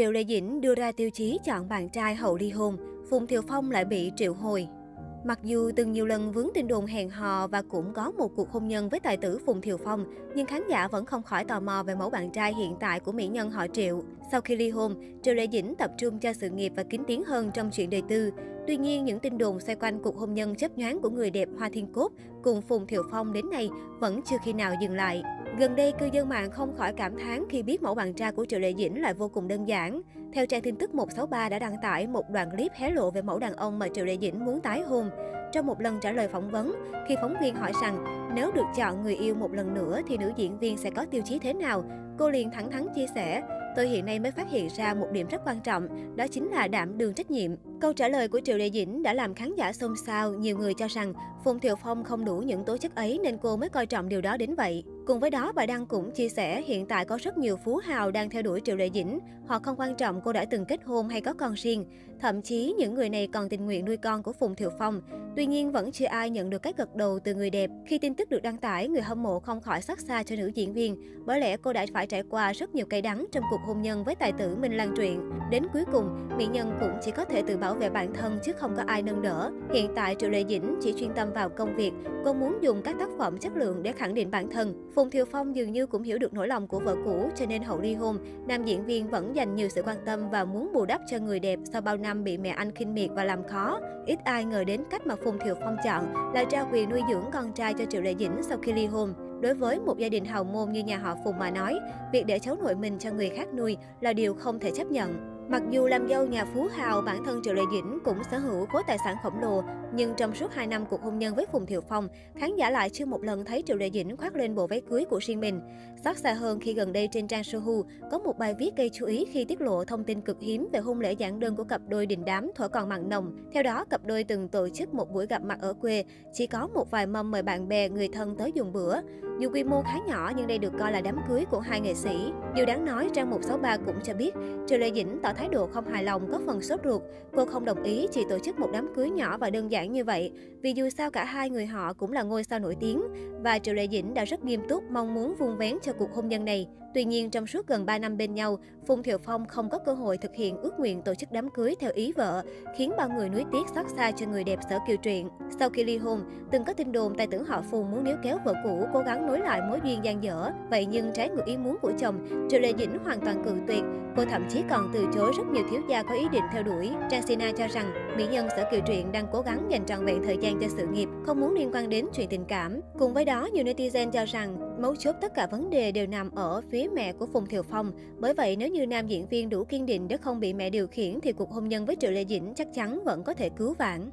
Triệu Lê Dĩnh đưa ra tiêu chí chọn bạn trai hậu ly hôn, Phùng Thiệu Phong lại bị triệu hồi. Mặc dù từng nhiều lần vướng tin đồn hẹn hò và cũng có một cuộc hôn nhân với tài tử Phùng Thiều Phong, nhưng khán giả vẫn không khỏi tò mò về mẫu bạn trai hiện tại của mỹ nhân họ Triệu. Sau khi ly hôn, Triệu Lê Dĩnh tập trung cho sự nghiệp và kín tiếng hơn trong chuyện đời tư. Tuy nhiên, những tin đồn xoay quanh cuộc hôn nhân chấp nhoáng của người đẹp Hoa Thiên Cốt cùng Phùng Thiều Phong đến nay vẫn chưa khi nào dừng lại. Gần đây, cư dân mạng không khỏi cảm thán khi biết mẫu bạn trai của Triệu Lệ Dĩnh lại vô cùng đơn giản. Theo trang tin tức 163 đã đăng tải một đoạn clip hé lộ về mẫu đàn ông mà Triệu Lệ Dĩnh muốn tái hôn. Trong một lần trả lời phỏng vấn, khi phóng viên hỏi rằng nếu được chọn người yêu một lần nữa thì nữ diễn viên sẽ có tiêu chí thế nào, cô liền thẳng thắn chia sẻ, tôi hiện nay mới phát hiện ra một điểm rất quan trọng, đó chính là đảm đường trách nhiệm. Câu trả lời của Triệu Lệ Dĩnh đã làm khán giả xôn xao, nhiều người cho rằng Phùng Thiệu Phong không đủ những tố chất ấy nên cô mới coi trọng điều đó đến vậy. Cùng với đó, bà đăng cũng chia sẻ hiện tại có rất nhiều phú hào đang theo đuổi Triệu Lệ Dĩnh. Họ không quan trọng cô đã từng kết hôn hay có con riêng. Thậm chí những người này còn tình nguyện nuôi con của Phùng Thiệu Phong. Tuy nhiên vẫn chưa ai nhận được cái gật đầu từ người đẹp. Khi tin tức được đăng tải, người hâm mộ không khỏi xót xa cho nữ diễn viên. Bởi lẽ cô đã phải trải qua rất nhiều cay đắng trong cuộc hôn nhân với tài tử Minh Lan Truyện. Đến cuối cùng, mỹ nhân cũng chỉ có thể tự bảo vệ bản thân chứ không có ai nâng đỡ. Hiện tại Triệu Lệ Dĩnh chỉ chuyên tâm vào công việc. Cô muốn dùng các tác phẩm chất lượng để khẳng định bản thân. Phùng Thiều Phong dường như cũng hiểu được nỗi lòng của vợ cũ, cho nên hậu ly hôn, nam diễn viên vẫn dành nhiều sự quan tâm và muốn bù đắp cho người đẹp sau bao năm bị mẹ anh khinh miệt và làm khó. Ít ai ngờ đến cách mà Phùng Thiều Phong chọn là trao quyền nuôi dưỡng con trai cho Triệu Lệ Dĩnh sau khi ly hôn. Đối với một gia đình hào môn như nhà họ Phùng mà nói, việc để cháu nội mình cho người khác nuôi là điều không thể chấp nhận. Mặc dù làm dâu nhà phú hào, bản thân Triệu Lệ Dĩnh cũng sở hữu khối tài sản khổng lồ, nhưng trong suốt 2 năm cuộc hôn nhân với Phùng Thiệu Phong, khán giả lại chưa một lần thấy Triệu Lệ Dĩnh khoác lên bộ váy cưới của riêng mình. Xót xa hơn khi gần đây trên trang Sohu có một bài viết gây chú ý khi tiết lộ thông tin cực hiếm về hôn lễ giảng đơn của cặp đôi đình đám thuở còn mặn nồng. Theo đó, cặp đôi từng tổ chức một buổi gặp mặt ở quê, chỉ có một vài mâm mời bạn bè, người thân tới dùng bữa. Dù quy mô khá nhỏ nhưng đây được coi là đám cưới của hai nghệ sĩ. Điều đáng nói, trang 163 cũng cho biết, Triệu Lê Dĩnh tỏ thái độ không hài lòng, có phần sốt ruột. Cô không đồng ý chỉ tổ chức một đám cưới nhỏ và đơn giản như vậy, vì dù sao cả hai người họ cũng là ngôi sao nổi tiếng và Triệu Lê Dĩnh đã rất nghiêm túc mong muốn vuông vén cho cuộc hôn nhân này. Tuy nhiên, trong suốt gần 3 năm bên nhau, Phùng Thiệu Phong không có cơ hội thực hiện ước nguyện tổ chức đám cưới theo ý vợ, khiến bao người nuối tiếc xót xa cho người đẹp sở kiều truyện. Sau khi ly hôn, từng có tin đồn tài tử họ Phùng muốn níu kéo vợ cũ, cố gắng nối lại mối duyên gian dở. Vậy nhưng trái ngược ý muốn của chồng, Triệu Lệ Dĩnh hoàn toàn cự tuyệt. Cô thậm chí còn từ chối rất nhiều thiếu gia có ý định theo đuổi. Trang Sina cho rằng, mỹ nhân sở kiều truyện đang cố gắng dành trọn vẹn thời gian cho sự nghiệp, không muốn liên quan đến chuyện tình cảm. Cùng với đó, nhiều netizen cho rằng, mấu chốt tất cả vấn đề đều nằm ở phía mẹ của Phùng Thiều Phong. Bởi vậy, nếu như nam diễn viên đủ kiên định để không bị mẹ điều khiển thì cuộc hôn nhân với Triệu Lê Dĩnh chắc chắn vẫn có thể cứu vãn.